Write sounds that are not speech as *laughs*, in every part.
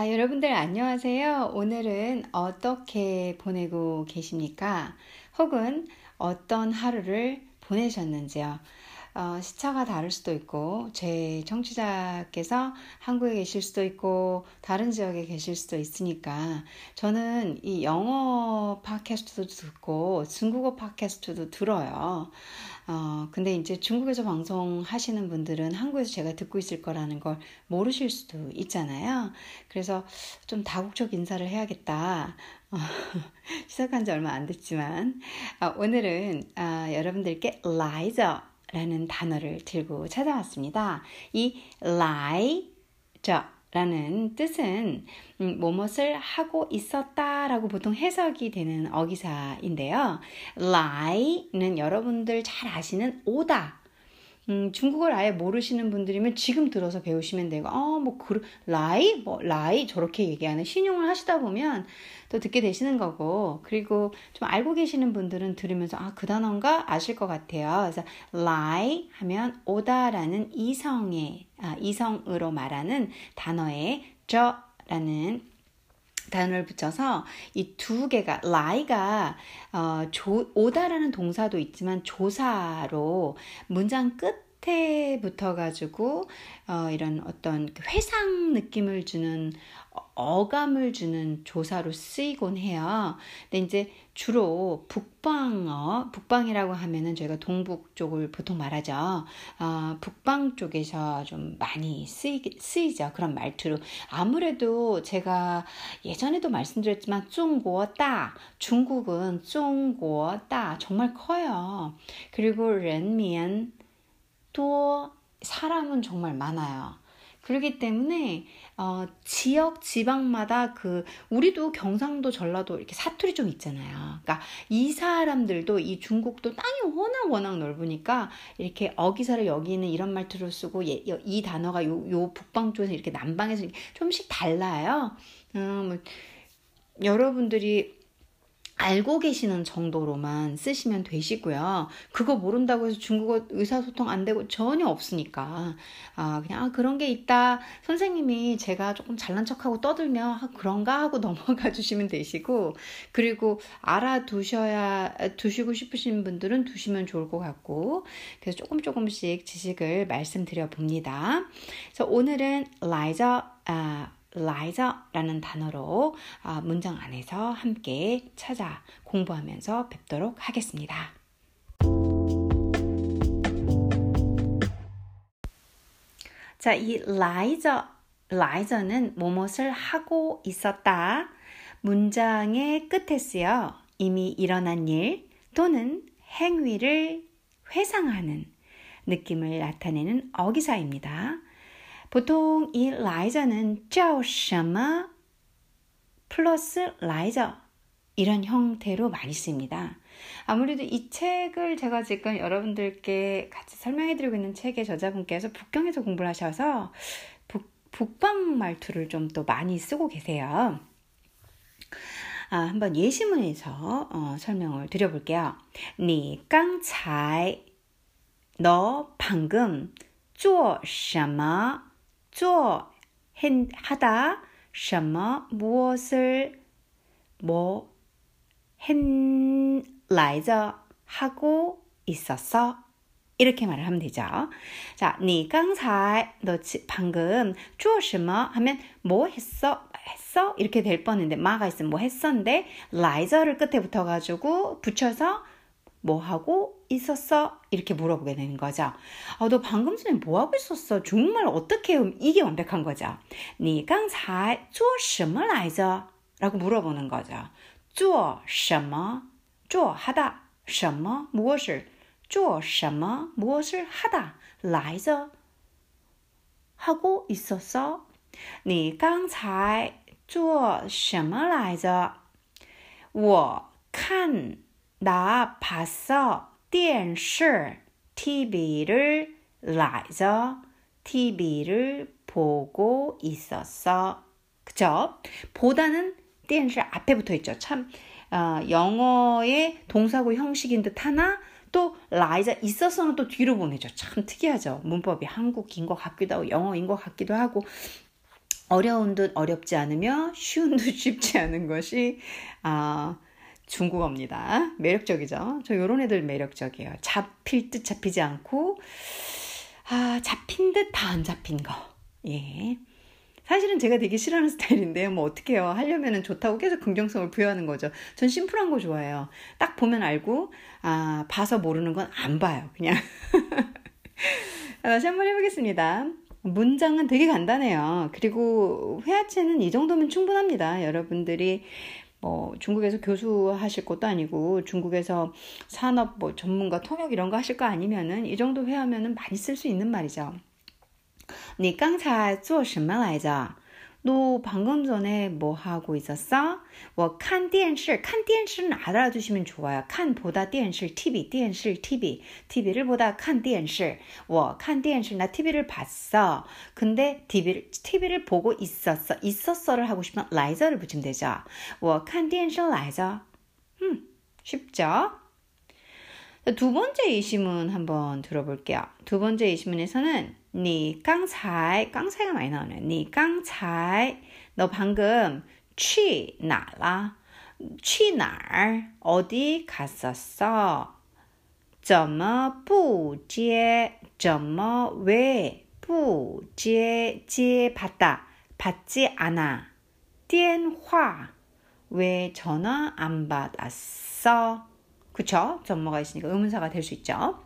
아, 여러분들 안녕하세요. 오늘은 어떻게 보내고 계십니까? 혹은 어떤 하루를 보내셨는지요? 어, 시차가 다를 수도 있고, 제 청취자께서 한국에 계실 수도 있고, 다른 지역에 계실 수도 있으니까, 저는 이 영어 팟캐스트도 듣고, 중국어 팟캐스트도 들어요. 어, 근데 이제 중국에서 방송하시는 분들은 한국에서 제가 듣고 있을 거라는 걸 모르실 수도 있잖아요. 그래서 좀 다국적 인사를 해야겠다. 어, *laughs* 시작한 지 얼마 안 됐지만, 어, 오늘은 어, 여러분들께 라이저 라는 단어를 들고 찾아왔습니다. 이 라이저 라는 뜻은 음, 뭐뭇을 하고 있었다라고 보통 해석이 되는 어기사인데요. lie는 여러분들 잘 아시는 오다. 음, 중국어를 아예 모르시는 분들이면 지금 들어서 배우시면 되고, 어, 뭐, 그, 라이? 뭐, 라이? 저렇게 얘기하는 신용을 하시다 보면 또 듣게 되시는 거고, 그리고 좀 알고 계시는 분들은 들으면서, 아, 그 단어인가? 아실 것 같아요. 그래서, 라이 하면 오다라는 이성의, 아, 이성으로 말하는 단어에 저라는 단어를 붙여서 이 두 개가 라이가 어, 조, 오다라는 동사도 있지만 조사로 문장 끝에 붙어 가지고 어, 이런 어떤 그 회상 느낌을 주는 어감을 주는 조사로 쓰이곤 해요. 근데 이제 주로 북방어, 북방이라고 하면은 저희가 동북 쪽을 보통 말하죠. 어, 북방 쪽에서 좀 많이 쓰이, 쓰이죠. 그런 말투로. 아무래도 제가 예전에도 말씀드렸지만 중국다, 중국은 중국다 정말 커요. 그리고 렌미엔 또 사람은 정말 많아요. 그렇기 때문에 어, 지역 지방마다 그 우리도 경상도 전라도 이렇게 사투리 좀 있잖아요. 그러니까 이 사람들도 이 중국도 땅이 워낙 워낙 넓으니까 이렇게 어기사를 여기는 이런 말투로 쓰고 예, 이 단어가 요, 요 북방 쪽에서 이렇게 남방에서 좀씩 달라요. 음, 뭐, 여러분들이 알고 계시는 정도로만 쓰시면 되시고요. 그거 모른다고 해서 중국어 의사소통 안 되고 전혀 없으니까. 아, 그냥, 아, 그런 게 있다. 선생님이 제가 조금 잘난 척하고 떠들면, 아, 그런가 하고 *laughs* 넘어가 주시면 되시고, 그리고 알아두셔야, 두시고 싶으신 분들은 두시면 좋을 것 같고, 그래서 조금 조금씩 지식을 말씀드려 봅니다. 그래서 오늘은 라이저, 아, liza라는 단어로 아, 문장 안에서 함께 찾아 공부하면서 뵙도록 하겠습니다. 자, 이 liza, liza는 무엇을 하고 있었다. 문장의 끝에 쓰여 이미 일어난 일 또는 행위를 회상하는 느낌을 나타내는 어기사입니다. 보통 이 라이저는 叫什么 플러스 라이저 이런 형태로 많이 씁니다. 아무래도 이 책을 제가 지금 여러분들께 같이 설명해 드리고 있는 책의 저자분께서 북경에서 공부를 하셔서 북, 북방 말투를 좀 또 많이 쓰고 계세요. 아, 한번 예시문에서 어, 설명을 드려볼게요. 你刚才너 방금 做什么 做 하다 什么 무엇을 뭐 hen 来着 하고 있었어 이렇게 말을 하면 되죠. 자, 你刚才너 방금 做什么 하면 뭐 했어? 했어? 이렇게 될 뻔했는데 마가 있으면 뭐 했었는데 라이저를 끝에 붙어 가지고 붙여서 뭐 하고 있었어? 이렇게 물어보게 되는 거죠. 어, 너 방금 전에 뭐 하고 있었어? 정말 어떻게 이게 완벽한 거죠. 你刚才做什么来着? 라고 물어보는 거죠. 做什么?做 하다. 什么 무엇을? 做什么 무엇을 하다. 来着 하고 있었어? 你刚才做什么来着?我看 나 봤어. 电视 TV를 来着 TV를 보고 있었어. 그죠? 보다는 电视 앞에 붙어 있죠. 참 어, 영어의 동사구 형식인 듯 하나 또 라이자 있어서는 또 뒤로 보내죠. 참 특이하죠. 문법이 한국인 것 같기도 하고 영어인 것 같기도 하고 어려운 듯 어렵지 않으며 쉬운 듯 쉽지 *laughs* 않은 것이 아, 중국어입니다. 매력적이죠. 저 요런 애들 매력적이에요. 잡힐 듯 잡히지 않고 아, 잡힌 듯 다 안 잡힌 거. 예. 사실은 제가 되게 싫어하는 스타일인데요. 뭐 어떻게 해요. 하려면은 좋다고 계속 긍정성을 부여하는 거죠. 전 심플한 거 좋아해요. 딱 보면 알고, 아, 봐서 모르는 건 안 봐요. 그냥. *laughs* 다시 한번 해보겠습니다. 문장은 되게 간단해요. 그리고 회화체는 이 정도면 충분합니다. 여러분들이 뭐 중국에서 교수하실 것도 아니고 중국에서 산업 뭐 전문가 통역 이런 거 하실 거 아니면은 이 정도 회화면은 많이 쓸 수 있는 말이죠. 你刚才做什么来着？ 너 방금 전에 뭐 하고 있었어? 我看电视.看电视는 알아두시면 좋아요. 칸보다 电视, TV, 电视, TV. TV를 보다 看电视.我看电视. 나 TV를 봤어. 근데 TV를, TV를 보고 있었어. 있었어를 하고 싶으면 라이저를 붙이면 되죠. 我看电视来着. 음, 쉽죠? 두 번째 이심은 한번 들어볼게요. 두 번째 이심문에서는 你刚才刚才가 많이 나오네. 你刚才너 방금 去哪了?去哪儿? 어디 갔었어? 怎么不接?怎么왜不接?接 받다. 받지 않아. 电话왜 전화 안 받았어? 그쵸? 전모가 있으니까 의문사가 될 수 있죠.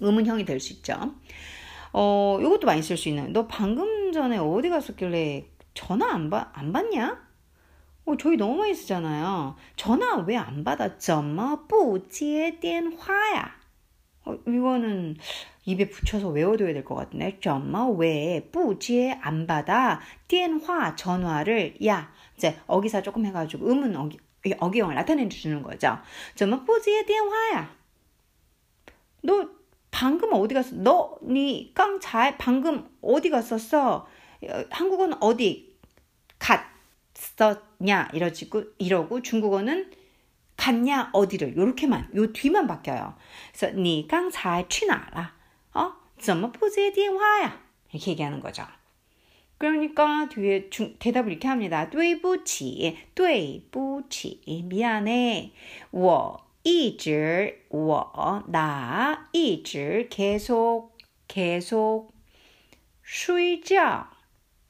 의문형이 될 수 있죠. 어, 이것도 많이 쓸 수 있는. 너 방금 전에 어디 갔었길래 전화 안, 받, 안 받냐? 어, 저희 너무 많이 쓰잖아요. 전화 왜 안 받아? 怎么不接电话야? 어, 이거는 입에 붙여서 외워둬야 될 것 같네. 怎么왜不接안 받아? 电话 전화를 야 이제 어기사 조금 해가지고 음은 어기 어기형을 나타내 주는 거죠. 怎么不接电话야? 너 방금 어디 갔어? 너, 니, 깡, 잘, 방금 어디 갔었어? 한국어는 어디 갔었냐? 이러지고, 이러고, 중국어는 갔냐? 어디를? 요렇게만, 요 뒤만 바뀌어요. 그래서, 니, 깡, 잘, 去哪了? 어? 怎么不接电话야? 이렇게 얘기하는 거죠. 그러니까 뒤에 중, 대답을 이렇게 합니다. 对不起,对不起, 미안해. 我 一直我나一直 계속 계속 睡觉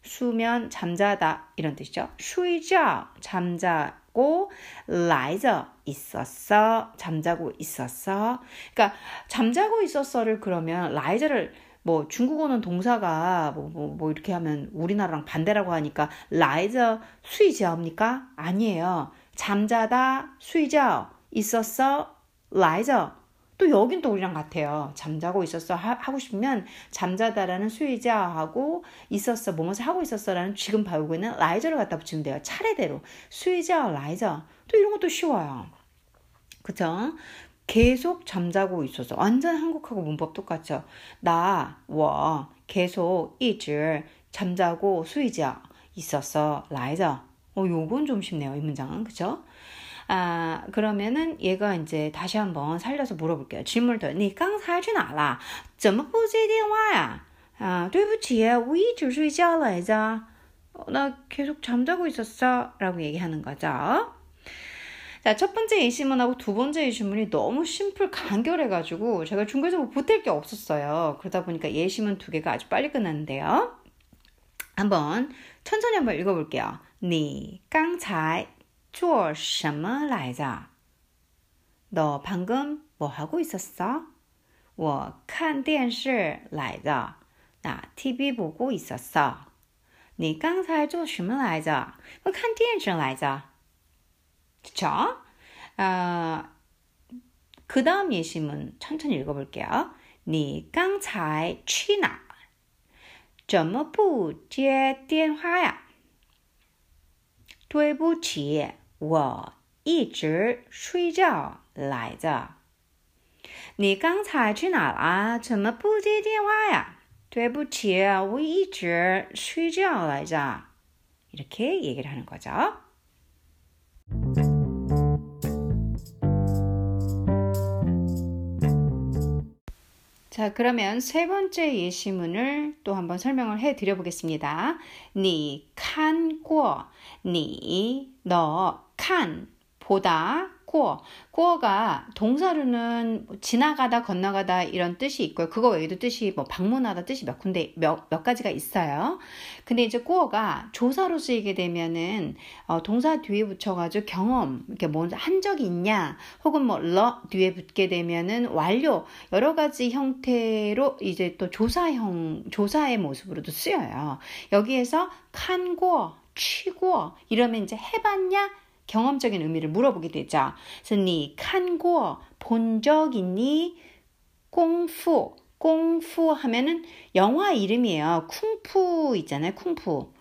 수면 잠자다 이런 뜻이죠. 睡觉 잠자고 来着 있었어 잠자고 있었어. 그러니까 잠자고 있었어를 그러면 来着를 뭐 중국어는 동사가 뭐, 뭐, 뭐 이렇게 하면 우리나라랑 반대라고 하니까 来着睡觉입니까? 아니에요. 잠자다 睡觉 있었어? 来着. 또 여긴 또 우리랑 같아요. 잠자고 있었어 하, 고 싶으면 잠자다라는 睡着하고 있었어 뭐뭐서 하고 있었어라는 지금 배우고 있는 来着를 갖다 붙이면 돼요. 차례대로 睡着 来着 또 이런 것도 쉬워요. 그쵸? 계속 잠자고 있었어. 완전 한국하고 문법 똑같죠. 나와 계속, 一直, 잠자고, 睡着, 있었어, 来着. 어, 요건 좀 쉽네요, 이 문장은. 그쵸? 아, 그러면은 얘가 이제 다시 한번 살려서 물어볼게요. 질문을 더. 你刚才去哪了?怎么不接电话呀? 아, 对不起,我一直睡觉来着. 어, 나 계속 잠자고 있었어. 라고 얘기하는 거죠. 자, 첫 번째 이시문하고 두 번째 이시문이 너무 심플 간결해가지고 제가 중국에서 뭐 보탤 게 없었어요. 그러다 보니까 예시문 두 개가 아주 빨리 끝났는데요. 한번 천천히 한번 읽어볼게요. 你刚才 做什么来着？너 방금 뭐 하고 있었어? 我看电视来着。나 TV 보고 있었어. 你刚才做什么来着?我看电视来着. 그쵸? 아, 그 다음 예시문 천천히 읽어볼게요. 你刚才去哪?怎么不接电话呀?对不起。 我一直睡觉来着。你刚才去哪了？怎么不接电话呀？对不起，我一直睡觉来着。이렇게얘기를하는거죠 자, 그러면 세 번째 예시문을 또 한번 설명을 해 드려 보겠습니다. 니 칸고 니 너 칸 보다 꾸어. 꾸어가 동사로는 뭐 지나가다, 건너가다 이런 뜻이 있고요. 그거 외에도 뜻이 뭐 방문하다 뜻이 몇 군데, 몇, 몇 가지가 있어요. 근데 이제 꾸어가 조사로 쓰이게 되면은, 어, 동사 뒤에 붙여가지고 경험, 이렇게 뭐 한 적이 있냐, 혹은 뭐, 러 뒤에 붙게 되면은 완료, 여러 가지 형태로 이제 또 조사형, 조사의 모습으로도 쓰여요. 여기에서 칸고, 취고, 이러면 이제 해봤냐? 경험적인 의미를 물어보게 되죠. 그래서 니 칸고 본적 있니? 꽁푸 꽁푸 하면은 영화 이름이에요. 쿵푸 있잖아요. 쿵푸.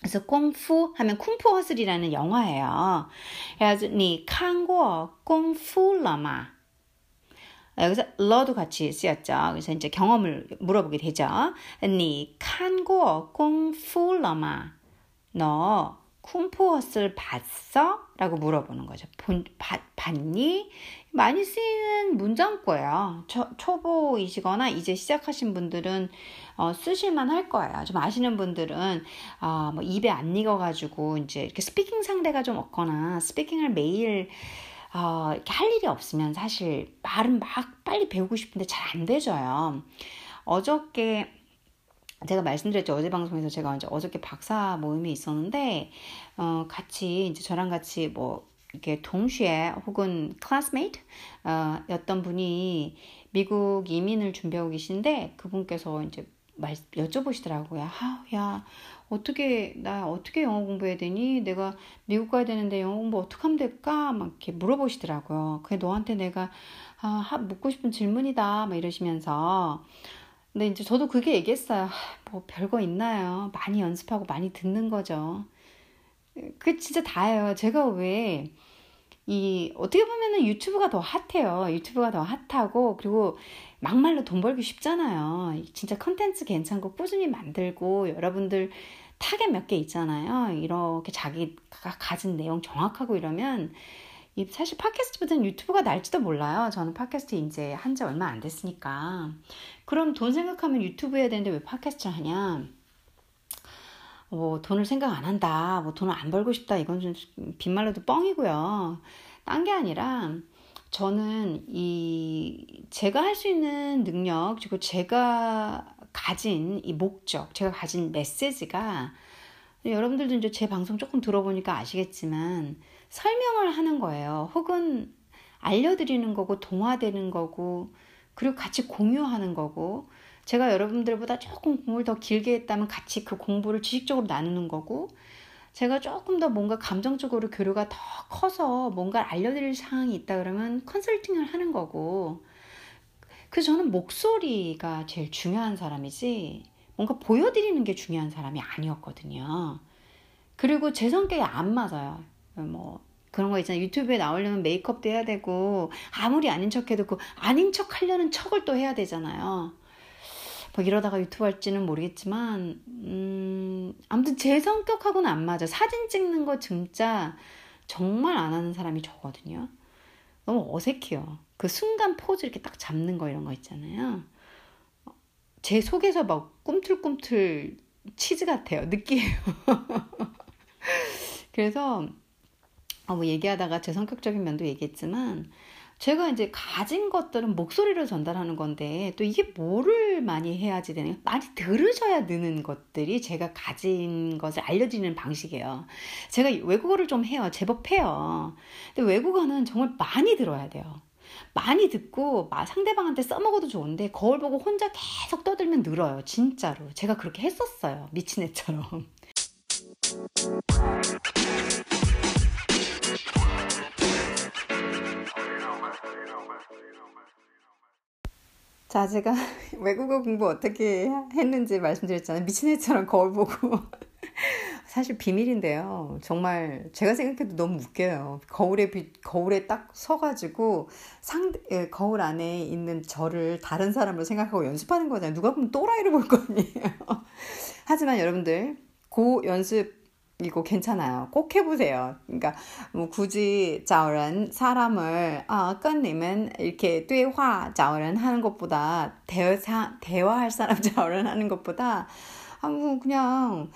그래서 꽁푸 하면 쿵푸 허슬이라는 영화예요. 그래서 니 칸고 꽁푸러마 여기서 러도 같이 쓰였죠. 그래서 이제 경험을 물어보게 되죠. 니 칸고 꽁푸러마 너 쿵푸엇을 봤어? 라고 물어보는 거죠. 본, 봤, 봤니? 많이 쓰이는 문장거예요. 초, 초보이시거나 이제 시작하신 분들은 어, 쓰실만 할 거예요. 좀 아시는 분들은 어, 뭐 입에 안 익어가지고 이제 이렇게 speaking 상대가 좀 없거나 speaking을 매일 어, 이렇게 할 일이 없으면 사실 말은 막 빨리 배우고 싶은데 잘 안 되져요. 어저께 제가 말씀드렸죠. 어제 방송에서 제가 이제 어저께 박사 모임이 있었는데, 어, 같이, 이제 저랑 같이 뭐, 이렇게 동시에 혹은 classmate, 어, 였던 분이 미국 이민을 준비하고 계신데, 그분께서 이제 말, 여쭤보시더라고요. 아, 야, 어떻게, 나 어떻게 영어 공부해야 되니? 내가 미국 가야 되는데 영어 공부 어떻게 하면 될까? 막 이렇게 물어보시더라고요. 그게 너한테 내가, 아, 묻고 싶은 질문이다. 막 이러시면서, 근데 이제 저도 그게 얘기했어요. 뭐 별거 있나요? 많이 연습하고 많이 듣는 거죠. 그 진짜 다예요. 제가 왜 이 어떻게 보면은 유튜브가 더 핫해요. 유튜브가 더 핫하고 그리고 막말로 돈 벌기 쉽잖아요. 진짜 컨텐츠 괜찮고 꾸준히 만들고 여러분들 타겟 몇 개 있잖아요. 이렇게 자기가 가진 내용 정확하고 이러면 사실 팟캐스트보다는 유튜브가 날지도 몰라요. 저는 팟캐스트 이제 한 지 얼마 안 됐으니까. 그럼 돈 생각하면 유튜브 해야 되는데 왜 팟캐스트를 하냐? 뭐 돈을 생각 안 한다. 뭐 돈을 안 벌고 싶다. 이건 좀 빈말로도 뻥이고요. 딴 게 아니라 저는 이 제가 할 수 있는 능력 그리고 제가 가진 이 목적, 제가 가진 메시지가 여러분들도 이제 제 방송 조금 들어보니까 아시겠지만 설명을 하는 거예요. 혹은 알려드리는 거고, 동화되는 거고, 그리고 같이 공유하는 거고, 제가 여러분들보다 조금 공부를 더 길게 했다면 같이 그 공부를 지식적으로 나누는 거고, 제가 조금 더 뭔가 감정적으로 교류가 더 커서 뭔가 알려드릴 사항이 있다 그러면 컨설팅을 하는 거고, 그 저는 목소리가 제일 중요한 사람이지, 뭔가 보여드리는 게 중요한 사람이 아니었거든요. 그리고 제 성격이 안 맞아요. 뭐 그런 거 있잖아요. 유튜브에 나오려면 메이크업도 해야 되고 아무리 아닌 척해도 그 아닌 척 하려는 척을 또 해야 되잖아요. 뭐 이러다가 유튜브 할지는 모르겠지만 음, 아무튼 제 성격하고는 안 맞아. 사진 찍는 거 진짜 정말 안 하는 사람이 저거든요. 너무 어색해요. 그 순간 포즈 이렇게 딱 잡는 거 이런 거 있잖아요. 제 속에서 막 꿈틀꿈틀 치즈 같아요. 느끼해요. *laughs* 그래서 어, 뭐 얘기하다가 제 성격적인 면도 얘기했지만 제가 이제 가진 것들은 목소리로 전달하는 건데 또 이게 뭐를 많이 해야지 되나요? 많이 들으셔야 느는 것들이 제가 가진 것을 알려드리는 방식이에요. 제가 외국어를 좀 해요. 제법 해요. 근데 외국어는 정말 많이 들어야 돼요. 많이 듣고 상대방한테 써먹어도 좋은데 거울 보고 혼자 계속 떠들면 늘어요. 진짜로. 제가 그렇게 했었어요. 미친 애처럼. 자, 제가 *laughs* 외국어 공부 어떻게 했는지 말씀드렸잖아요. 미친 애처럼 거울 보고. *laughs* 사실 비밀인데요. 정말 제가 생각해도 너무 웃겨요. 거울에 비, 거울에 딱 서가지고 상 예, 거울 안에 있는 저를 다른 사람으로 생각하고 연습하는 거잖아요. 누가 보면 또라이를 볼 거 아니에요. *laughs* 하지만 여러분들 고 연습 이거 괜찮아요. 꼭 해보세요. 그러니까 뭐 굳이 找人 사람을 아, 跟你们 이렇게 对话找人 하는 것보다 대화 대화할 사람 *laughs* 找人 하는 것보다 아, 뭐 그냥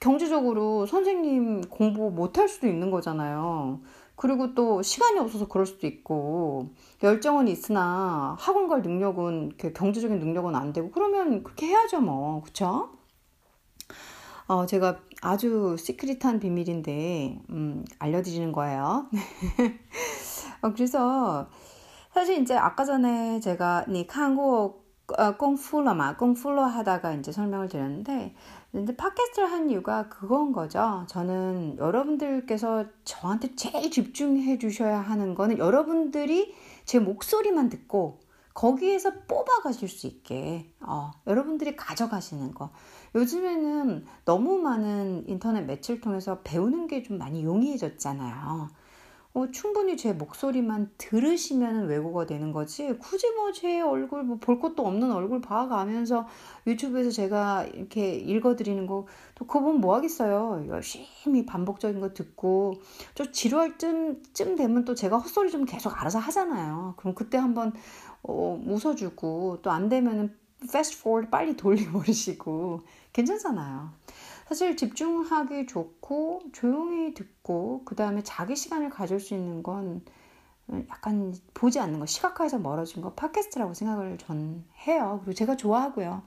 경제적으로 선생님 공부 못할 수도 있는 거잖아요. 그리고 또 시간이 없어서 그럴 수도 있고 열정은 있으나 학원 갈 능력은 경제적인 능력은 안 되고 그러면 그렇게 해야죠 뭐 그쵸? 어, 제가 아주 시크릿한 비밀인데, 음, 알려드리는 거예요. *laughs* 어, 그래서, 사실 이제 아까 전에 제가, 니, 한국, 어, 꽁풀러마, 꽁풀러 하다가 이제 설명을 드렸는데, 근데 팟캐스트를 한 이유가 그건 거죠. 저는 여러분들께서 저한테 제일 집중해 주셔야 하는 거는 여러분들이 제 목소리만 듣고 거기에서 뽑아 가실 수 있게, 어, 여러분들이 가져가시는 거. 요즘에는 너무 많은 인터넷 매체를 통해서 배우는 게 좀 많이 용이해졌잖아요. 어, 충분히 제 목소리만 들으시면 외국어 되는 거지. 굳이 뭐 제 얼굴 뭐 볼 것도 없는 얼굴 봐가면서 유튜브에서 제가 이렇게 읽어드리는 거 또 그거 보면 뭐 하겠어요. 열심히 반복적인 거 듣고 좀 지루할 쯤, 쯤 되면 또 제가 헛소리 좀 계속 알아서 하잖아요. 그럼 그때 한번 어, 웃어주고 또 안 되면은 fast forward 빨리 돌려버리시고 괜찮잖아요. 사실 집중하기 좋고 조용히 듣고 그 다음에 자기 시간을 가질 수 있는 건 약간 보지 않는 거 시각화해서 멀어진 거 팟캐스트라고 생각을 전 해요. 그리고 제가 좋아하고요.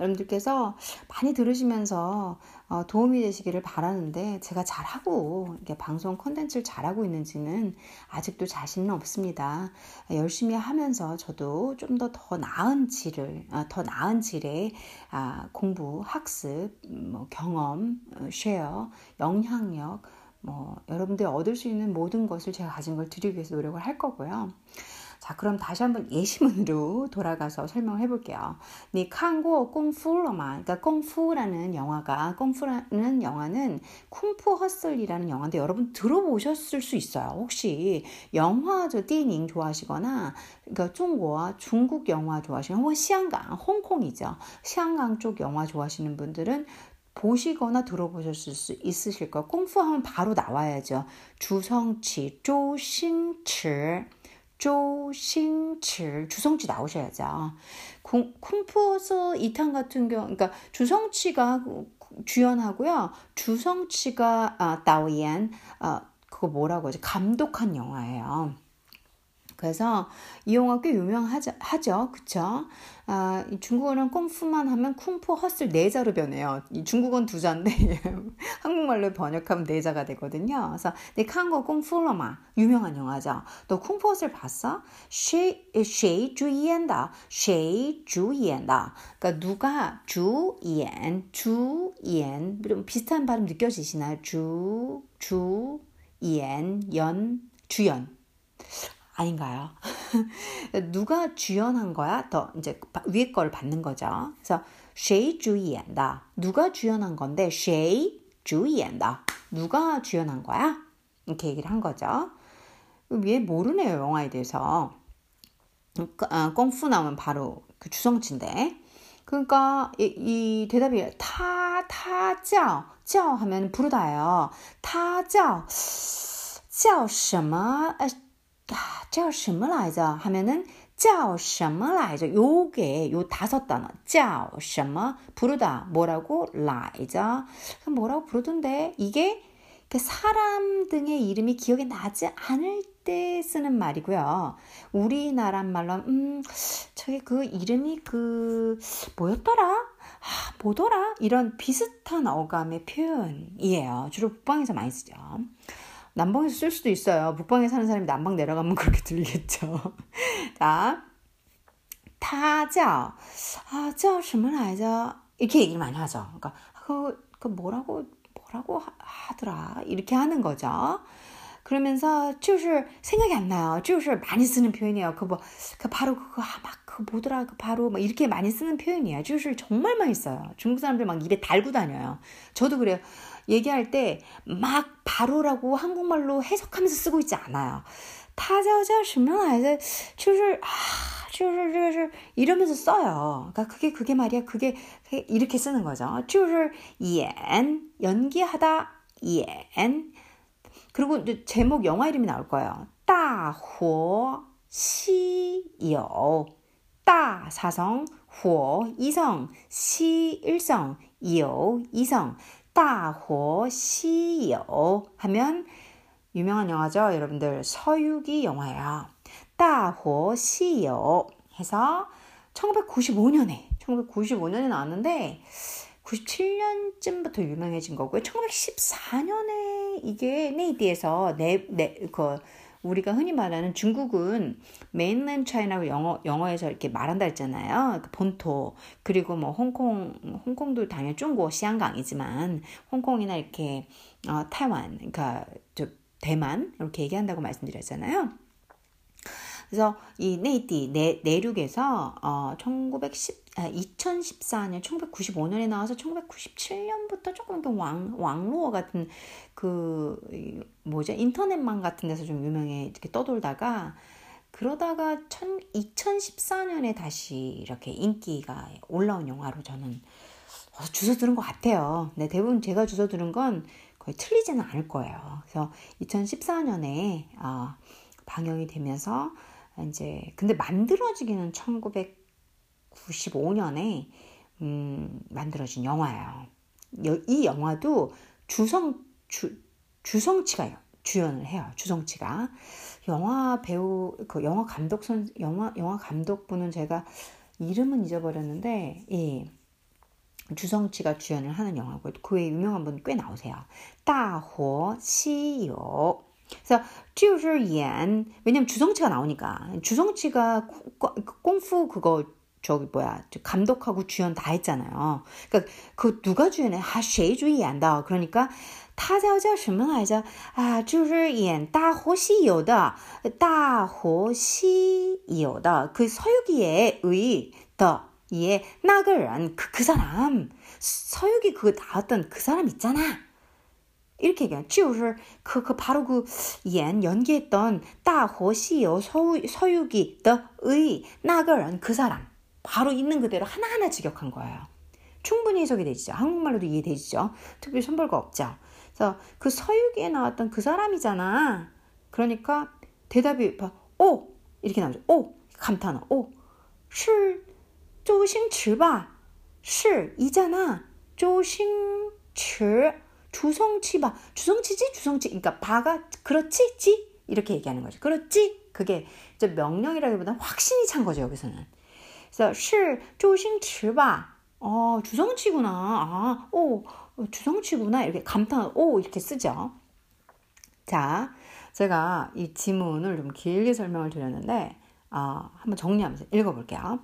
여러분들께서 많이 들으시면서 어, 도움이 되시기를 바라는데 제가 잘하고 이게 방송 콘텐츠를 잘하고 있는지는 아직도 자신은 없습니다. 열심히 하면서 저도 좀 더 더 나은 질을 어, 더 나은 질의 아, 공부, 학습, 뭐 경험, 어, 쉐어, 영향력 뭐 여러분들이 얻을 수 있는 모든 것을 제가 가진 걸 드리기 위해서 노력을 할 거고요. 자, 그럼 다시 한번 예시문으로 돌아가서 설명을 해볼게요. 니 칸고 꽁푸로마, 그러니까 꽁푸라는 영화가 꽁푸라는 영화는 쿵푸 허슬이라는 영화인데 여러분 들어보셨을 수 있어요. 혹시 영화 저 띠닝 좋아하시거나 그러니까 중국어 중국 영화 좋아하시는 혹은 시안강, 홍콩이죠. 시안강 쪽 영화 좋아하시는 분들은 보시거나 들어보셨을 수 있으실 거예요. 꽁푸 하면 바로 나와야죠. 주성치, 조신치. 조신칠 주성치 나오셔야죠. 쿵푸어서 이탄 같은 경우, 그러니까 주성치가 주연하고요. 주성치가 아, 다오연, 아, 그거 뭐라고 하지? 감독한 영화예요. 그래서 이 영화 꽤 유명하죠. 하죠. 그쵸? 아, 중국어는 功夫만 하면 쿵푸 허슬 네자로 변해요. 중국어는 두 자인데 *laughs* 한국말로 번역하면 네자가 되거든요. 그래서 네, 你看过功夫了吗 유명한 영화죠. 너 쿵푸 허슬 봤어? 谁主演的. 谁主演的. 그러니까 누가 主演 主演 비슷한 발음 느껴지시나요? 主 主演 연 주연 아닌가요? *laughs* 누가 주연한 거야? 더 이제 위에 거를 받는 거죠. 그래서 谁主演的 누가 주연한 건데 谁主演的 누가 주연한 거야? 이렇게 얘기를 한 거죠. 얘 모르네요 영화에 대해서. 꽁푸 어, 나오면 바로 그 주성치인데. 그러니까 이, 이 대답이 타, 타, 叫, 叫 하면 부르다예요. 他叫叫什么? 叫什么来着? 하면은 叫什么来着? 요게 요 다섯 단어 叫什么 부르다 뭐라고 来着 뭐라고 부르던데 이게 사람 등의 이름이 기억이 나지 않을 때 쓰는 말이고요. 우리나라 말로 음 저게 그 이름이 그 뭐였더라? 아, 뭐더라? 이런 비슷한 어감의 표현이에요. 주로 북방에서 많이 쓰죠. 남방에서 쓸 수도 있어요. 북방에 사는 사람이 남방 내려가면 그렇게 들리겠죠. *laughs* 자, 타자, 아, 叫什么来着? 이렇게 얘기를 많이 하죠. 그러니까 그, 그 뭐라고 뭐라고 하더라 이렇게 하는 거죠. 그러면서 就是 생각이 안 나요. 就是 많이 쓰는 표현이에요. 그 뭐, 그 바로 그거 아, 막그 뭐더라 그 바로 막 이렇게 많이 쓰는 표현이에요. 就是 정말 많이 써요. 중국 사람들 막 입에 달고 다녀요. 저도 그래요. 얘기할 때 막 바로라고 한국말로 해석하면서 쓰고 있지 않아요. 타자오자시면 아이들 출출 아 출출출출 이러면서 써요. 그러니까 그게 그게 말이야. 그게, 이렇게 쓰는 거죠. 출출 옌 연기하다 옌 그리고 제목 영화 이름이 나올 거예요. 따호 시요 따 사성 호 이성 시 일성 요 이성 大火西游 하면 유명한 영화죠. 여러분들 서유기 영화예요. 大火西游 해서 1995년에 1995년에 나왔는데 97년쯤부터 유명해진 거고요. 1914년에 이게 네이디에서 네네그 우리가 흔히 말하는 중국은 mainland China고 영어 영어에서 이렇게 말한다 했잖아요. 그 본토 그리고 뭐 홍콩 홍콩도 당연히 중국 香港이지만 홍콩이나 이렇게 어, 타이완 그러니까 저 대만 이렇게 얘기한다고 말씀드렸잖아요. 그래서 이 内地 내, 내륙에서 어 1910, 아, 2014년 1995년에 나와서 1997년부터 조금 网 网络 같은 그 뭐죠 인터넷망 같은 데서 좀 유명해 이렇게 떠돌다가 그러다가 천, 2014년에 다시 이렇게 인기가 올라온 영화로 저는 주워 들은 것 같아요. 네, 대부분 제가 주워 들은 건 거의 틀리지는 않을 거예요. 그래서 2014년에 어, 방영이 되면서 이제 근데 만들어지기는 1995년에 음, 만들어진 영화예요. 이 영화도 주성 주 주성치가요. 주연을 해요. 주성치가 영화 배우 그 영화 감독 선 영화 영화 감독분은 제가 이름은 잊어버렸는데 예. 주성치가 주연을 하는 영화고 그 외에 유명한 분 꽤 나오세요. 따호 시요 그래서 就是演 왜냐면 주성치가 나오니까 주성치가 꽁프 그거 저기 뭐야 감독하고 주연 다 했잖아요. 그러니까 그 누가 주연해? 아, 谁主演的? 그러니까 他叫叫什么来着？啊，就是演《大火西游》的《大火西游》的그 서유기의 의 더 예, 나그런 그, 그 사람 서유기 그 나왔던 그 사람 있잖아. 이렇게 얘기하는 치우를 그, 그 바로 그 연, 연기했던 따호시요 서유기 더의 나그런 그 사람 바로 있는 그대로 하나하나 직역한 거예요. 충분히 해석이 되시죠. 한국말로도 이해되시죠. 특별히 선별가 없죠. 그래서 그 서유기에 나왔던 그 사람이잖아. 그러니까 대답이 오 이렇게 나오죠. 오 감탄어 오 실, 조싱 칠바 실 이잖아 조싱 칠 주성치바 주성치지 주성치 그러니까 바가 그렇지 지 이렇게 얘기하는 거죠. 그렇지 그게 이제 명령이라기보다 확신이 찬 거죠 여기서는. 그래서 是周星驰吧. 어 주성치구나. 아, 오 주성치구나 이렇게 감탄 오 이렇게 쓰죠. 자, 제가 이 지문을 좀 길게 설명을 드렸는데 어, 한번 정리하면서 읽어볼게요.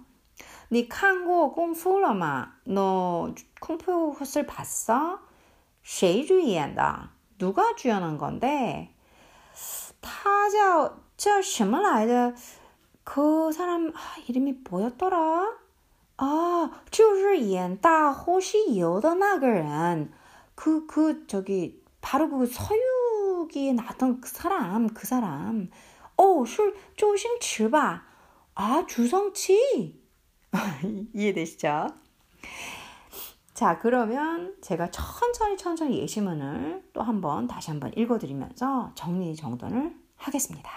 你看过功夫了吗？너功夫헛을 봤어? 谁主演的? 누가 주연한 건데? 他叫叫什么来着?그 사람 아, 이름이 뭐였더라? 아, 就是演大呼西游的那个人.그, 그, 저기, 바로 그 서유기에 나왔던 그 사람, 그 사람. 어, 是周星驰吧? 아, 주성치? *laughs* 이해되시죠? 자, 그러면 제가 천천히 천천히 예시문을 또 한번 다시 한번 읽어드리면서 정리 정돈을 하겠습니다.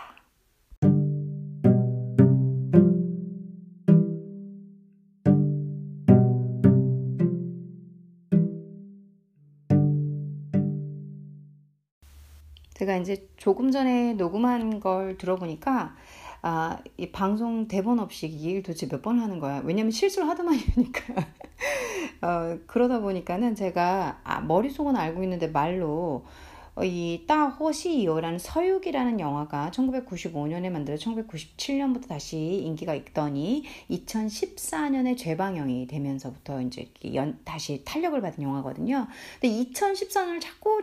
제가 이제 조금 전에 녹음한 걸 들어보니까 아, 이 방송 대본 없이 이 얘기를 도대체 몇 번 하는 거야. 왜냐면 실수를 하니까. 어, 그러다 보니까는 제가 아, 머릿속은 알고 있는데 말로 어, 이 따호시이오라는 서유기라는 영화가 1995년에 만들어 1997년부터 다시 인기가 있더니 2014년에 재방영이 되면서부터 이제 연, 다시 탄력을 받은 영화거든요. 근데 2014년을 자꾸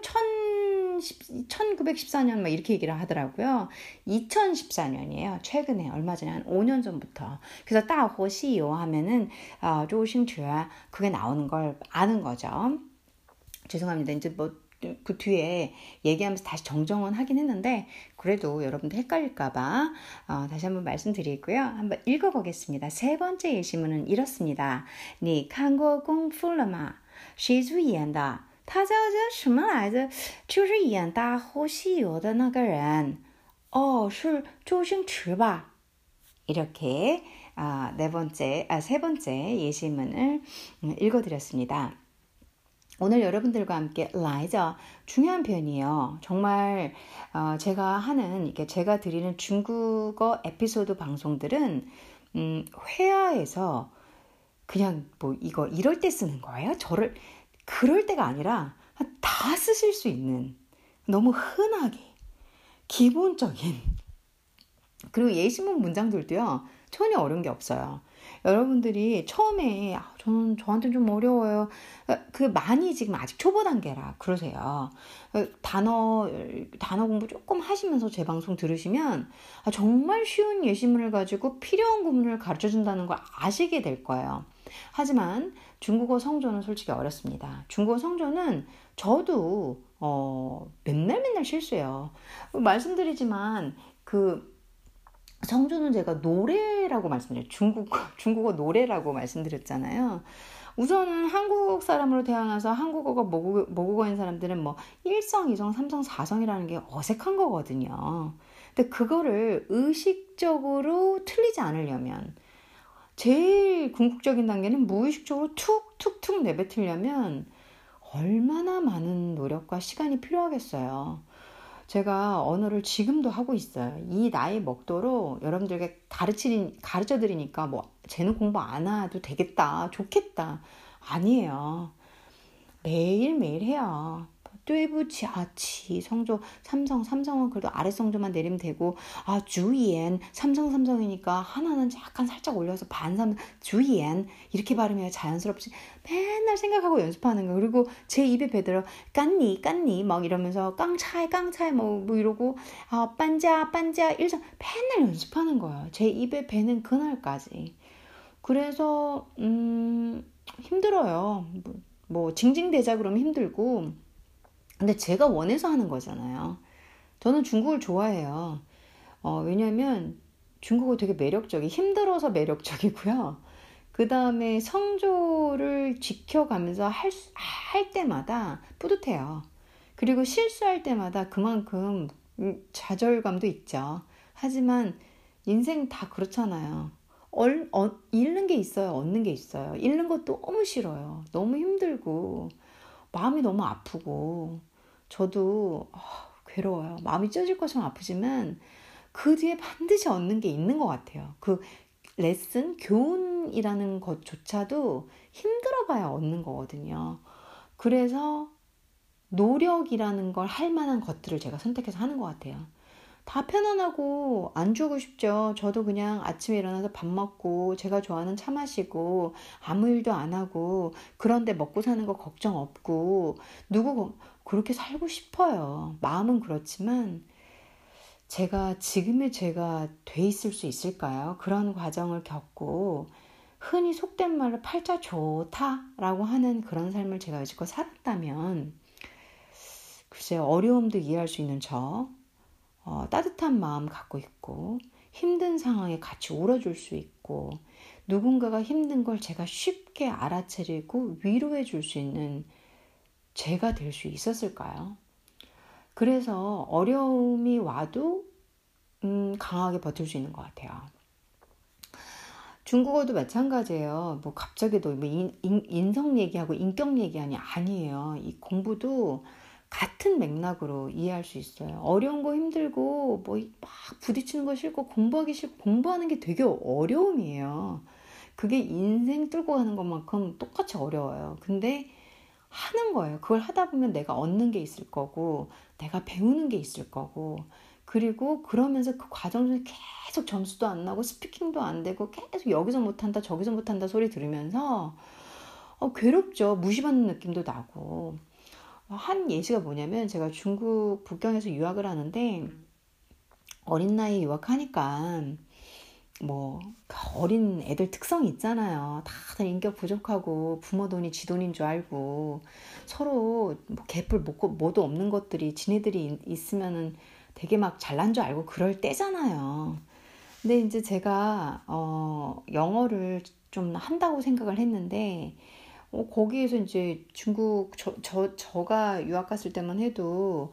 10, 1914년 막 이렇게 얘기를 하더라고요. 2014년이에요. 최근에 얼마 전에 한 5년 전부터. 그래서 따호시요 하면은 아, 어, 조심주야 그게 나오는 걸 아는 거죠. 죄송합니다. 이제 뭐 그 뒤에 얘기하면서 다시 정정은 하긴 했는데 그래도 여러분들 헷갈릴까봐 어, 다시 한번 말씀드리고요. 한번 읽어보겠습니다. 세 번째 예시문은 이렇습니다. 니 한국 공플러마 시주이엔다 他叫什么来着？就是演《大话西游》的那个人。哦，是周星驰吧？ 이렇게 아, 네 번째, 아, 세 번째 예시문을 음, 읽어드렸습니다. 오늘 여러분들과 함께 라이저 중요한 표현이에요. 정말 어, 제가 하는 이게 제가 드리는 중국어 에피소드 방송들은 음, 회화에서 그냥 뭐 이거 이럴 때 쓰는 거예요. 저를 그럴 때가 아니라 다 쓰실 수 있는 너무 흔하게 기본적인 *laughs* 그리고 예시문 문장들도요 전혀 어려운 게 없어요. 여러분들이 처음에 아, 저는 저한테 좀 어려워요. 그 많이 지금 아직 초보 단계라 그러세요. 단어 단어 공부 조금 하시면서 제 방송 들으시면 아, 정말 쉬운 예시문을 가지고 필요한 구문을 가르쳐 준다는 걸 아시게 될 거예요. 하지만 중국어 성조는 솔직히 어렵습니다. 중국어 성조는 저도 어, 맨날 맨날 실수해요. 말씀드리지만 그 성조는 제가 노래라고 말씀드렸죠. 중국, *laughs* 중국어 노래라고 말씀드렸잖아요. 우선은 한국 사람으로 태어나서 한국어가 모국, 모국어인 사람들은 뭐 1성, 2성, 3성, 4성이라는 게 어색한 거거든요. 근데 그거를 의식적으로 틀리지 않으려면 제일 궁극적인 단계는 무의식적으로 툭툭툭 내뱉으려면 얼마나 많은 노력과 시간이 필요하겠어요. 제가 언어를 지금도 하고 있어요. 이 나이 먹도록 여러분들에게 가르치, 가르쳐 드리니까 뭐, 쟤는 공부 안 해도 되겠다, 좋겠다. 아니에요. 매일매일 해요. 对不起啊치 성조 삼성 삼성은 그래도 아래 성조만 내리면 되고 아 주이엔 삼성 삼성이니까 하나는 약간 살짝 올려서 반삼 주이엔 이렇게 발음해야 자연스럽지 맨날 생각하고 연습하는 거 그리고 제 입에 배들어 깐니 깐니 막 이러면서 깡차이 깡차이 뭐, 뭐 이러고 아 빤자 빤자 일상 맨날 연습하는 거예요 제 입에 배는 그날까지 그래서 음 힘들어요 뭐, 뭐 징징대자 그러면 힘들고 근데 제가 원해서 하는 거잖아요. 저는 중국을 좋아해요. 어, 왜냐면 중국어 되게 매력적이, 힘들어서 매력적이고요. 그 다음에 성조를 지켜가면서 할, 할 때마다 뿌듯해요. 그리고 실수할 때마다 그만큼 좌절감도 있죠. 하지만 인생 다 그렇잖아요. 얼, 어, 잃는 게 있어요. 얻는 게 있어요. 잃는 것도 너무 싫어요. 너무 힘들고, 마음이 너무 아프고, 저도 어, 괴로워요. 마음이 찢어질 것처럼 아프지만 그 뒤에 반드시 얻는 게 있는 것 같아요. 그 레슨, 교훈이라는 것조차도 힘들어봐야 얻는 거거든요. 그래서 노력이라는 걸 할 만한 것들을 제가 선택해서 하는 것 같아요. 다 편안하고 안 주고 싶죠. 저도 그냥 아침에 일어나서 밥 먹고 제가 좋아하는 차 마시고 아무 일도 안 하고 그런데 먹고 사는 거 걱정 없고 누구 그렇게 살고 싶어요. 마음은 그렇지만 제가 지금의 제가 돼 있을 수 있을까요? 그런 과정을 겪고 흔히 속된 말로 팔자 좋다라고 하는 그런 삶을 제가 여지껏 살았다면 글쎄 어려움도 이해할 수 있는 저 어, 따뜻한 마음 갖고 있고 힘든 상황에 같이 울어줄 수 있고 누군가가 힘든 걸 제가 쉽게 알아차리고 위로해 줄 수 있는 제가 될 수 있었을까요? 그래서 어려움이 와도 음, 강하게 버틸 수 있는 것 같아요. 중국어도 마찬가지예요. 뭐 갑자기도 뭐 인, 인, 인 성 얘기하고 인격 얘기하니 아니에요. 이 공부도 같은 맥락으로 이해할 수 있어요. 어려운 거 힘들고 뭐 막 부딪히는 거 싫고 공부하기 싫고 공부하는 게 되게 어려움이에요. 그게 인생 뚫고 가는 것만큼 똑같이 어려워요. 근데 하는 거예요. 그걸 하다 보면 내가 얻는 게 있을 거고, 내가 배우는 게 있을 거고, 그리고 그러면서 그 과정 중에 계속 점수도 안 나고, 스피킹도 안 되고, 계속 여기서 못한다, 저기서 못한다 소리 들으면서, 어, 괴롭죠. 무시받는 느낌도 나고. 한 예시가 뭐냐면 제가 중국 북경에서 유학을 하는데 어린 나이에 유학하니까 뭐 어린 애들 특성이 있잖아요. 다들 인격 부족하고 부모 돈이 지 돈인 줄 알고 서로 뭐 개뿔 뭐도 뭐도 없는 것들이 지네들이 있으면은 되게 막 잘난 줄 알고 그럴 때잖아요. 근데 이제 제가 어 영어를 좀 한다고 생각을 했는데 어 거기에서 이제 중국 저, 저 저가 유학 갔을 때만 해도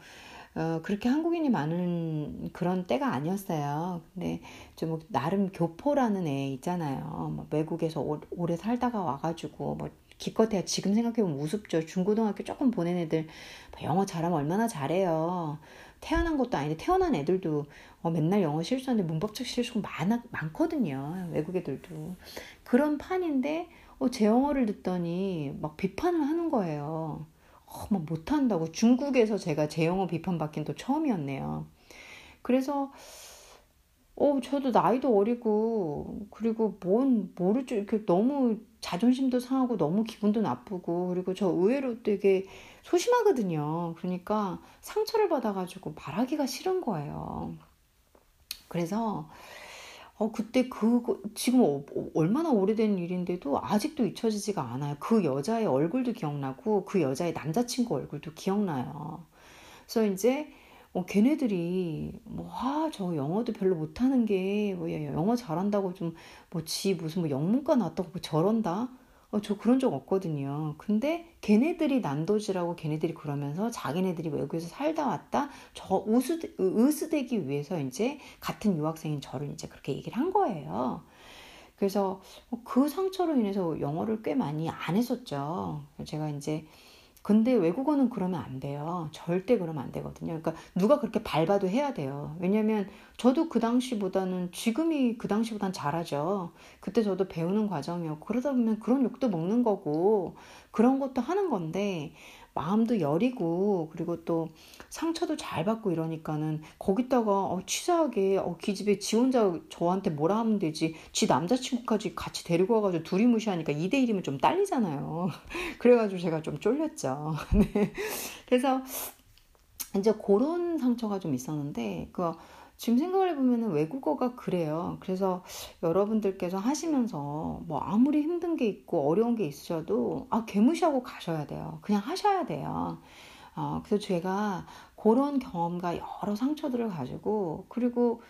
어, 그렇게 한국인이 많은 그런 때가 아니었어요. 근데 좀뭐 나름 교포라는 애 있잖아요. 뭐 외국에서 오, 오래 살다가 와가지고 뭐 기껏해야 지금 생각해보면 우습죠. 중고등학교 조금 보낸 애들 뭐 영어 잘하면 얼마나 잘해요. 태어난 것도 아닌데 태어난 애들도 어, 맨날 영어 실수하는데 문법적 실수가 많아, 많거든요. 외국 애들도. 그런 판인데 어, 제 영어를 듣더니 막 비판을 하는 거예요. 어, 막 못한다고. 중국에서 제가 제 영어 비판받긴 또 처음이었네요. 그래서 어, 저도 나이도 어리고, 그리고 뭔, 모르죠. 이렇게 너무 자존심도 상하고 너무 기분도 나쁘고, 그리고 저 의외로 되게 소심하거든요. 그러니까 상처를 받아가지고 말하기가 싫은 거예요. 그래서, 어, 그때 그, 지금 어, 얼마나 오래된 일인데도 아직도 잊혀지지가 않아요. 그 여자의 얼굴도 기억나고, 그 여자의 남자친구 얼굴도 기억나요. 그래서 이제, 어, 걔네들이 뭐, 아, 저 영어도 별로 못하는 게, 뭐, 영어 잘한다고 좀, 뭐, 지 무슨 뭐 영문과 나왔다고 뭐 저런다? 어, 저 그런 적 없거든요. 근데 걔네들이 난도질하고 걔네들이 그러면서 자기네들이 외국에서 살다 왔다, 저 우스, 으스대기 위해서 이제 같은 유학생인 저를 이제 그렇게 얘기를 한 거예요. 그래서 그 상처로 인해서 영어를 꽤 많이 안 했었죠. 제가 이제 근데 외국어는 그러면 안 돼요. 절대 그러면 안 되거든요. 그러니까 누가 그렇게 밟아도 해야 돼요. 왜냐면 저도 그 당시보다는 지금이 그 당시보단 잘하죠. 그때 저도 배우는 과정이었고 그러다 보면 그런 욕도 먹는 거고 그런 것도 하는 건데 마음도 여리고 그리고 또 상처도 잘 받고 이러니까는 거기다가 어, 치사하게 어, 기집애 지 혼자 저한테 뭐라 하면 되지? 지 남자친구까지 같이 데리고 와가지고 둘이 무시하니까 2대1이면 좀 딸리잖아요. *laughs* 그래가지고 제가 좀 쫄렸죠. *laughs* 네. 그래서 이제 그런 상처가 좀 있었는데 그 지금 생각을 해보면 외국어가 그래요. 그래서 여러분들께서 하시면서 뭐 아무리 힘든 게 있고 어려운 게 있으셔도 아, 개무시하고 가셔야 돼요. 그냥 하셔야 돼요. 어, 그래서 제가 그런 경험과 여러 상처들을 가지고 그리고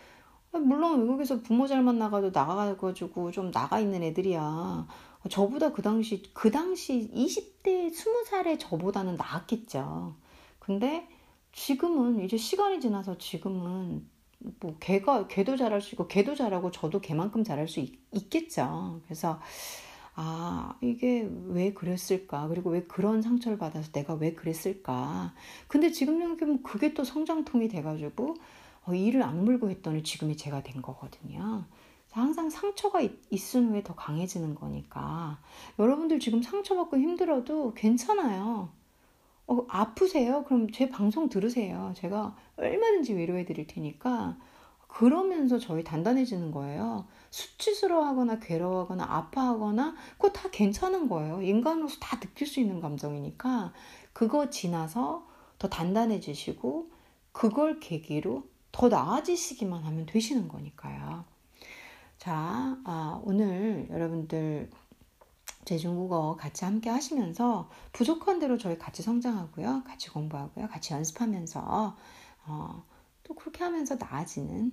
물론 외국에서 부모 잘 만나가지고 나가가지고 좀 나가 있는 애들이야. 저보다 그 당시 그 당시 20대 20살의 저보다는 나았겠죠. 근데 지금은 이제 시간이 지나서 지금은 뭐 걔가 걔도 잘할 수 있고 걔도 잘하고 저도 걔만큼 잘할 수 있, 겠죠 그래서 아 이게 왜 그랬을까 그리고 왜 그런 상처를 받아서 내가 왜 그랬을까 근데 지금 생각해보면 그게 또 성장통이 돼가지고 어, 이를 악물고 했더니 지금이 제가 된 거거든요. 항상 상처가 있, 있은 후에 더 강해지는 거니까 여러분들 지금 상처받고 힘들어도 괜찮아요. 어, 아프세요? 그럼 제 방송 들으세요. 제가 얼마든지 위로해 드릴 테니까 그러면서 저희 단단해지는 거예요. 수치스러워하거나 괴로워하거나 아파하거나 그거 다 괜찮은 거예요. 인간으로서 다 느낄 수 있는 감정이니까 그거 지나서 더 단단해지시고 그걸 계기로 더 나아지시기만 하면 되시는 거니까요. 자, 아, 오늘 여러분들 제 중국어 같이 함께 하시면서 부족한 대로 저희 같이 성장하고요. 같이 공부하고요. 같이 연습하면서 어, 또 그렇게 하면서 나아지는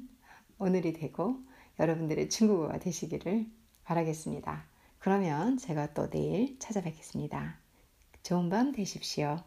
오늘이 되고 여러분들의 중국어가 되시기를 바라겠습니다. 그러면 제가 또 내일 찾아뵙겠습니다. 좋은 밤 되십시오.